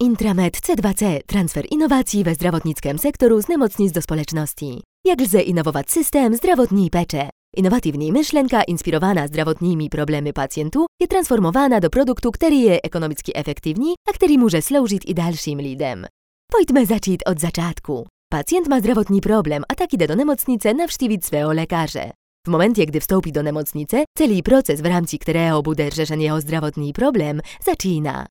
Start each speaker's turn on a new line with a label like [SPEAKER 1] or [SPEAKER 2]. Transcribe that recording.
[SPEAKER 1] Intramed C2C transfer innowacji we zdravotníckém sektoru z nemocnic do społeczności. Jak lze inowować system i pecze? Inovatywní myšlenka inspirowana zdravotními problemy pacjentu je transformowana do produktu, który je ekonomicznie efektywni, a który może służyć i dalszym lidem. Pojdźmy začít od zaczatku. Pacjent ma zdravotní problem, a tak idę do nemocnice navštívit svého lekarze. W momencie, gdy wstąpi do nemocnicy, celý proces, w ramci którego bude řešen jeho zdravotní problem, zaczyna.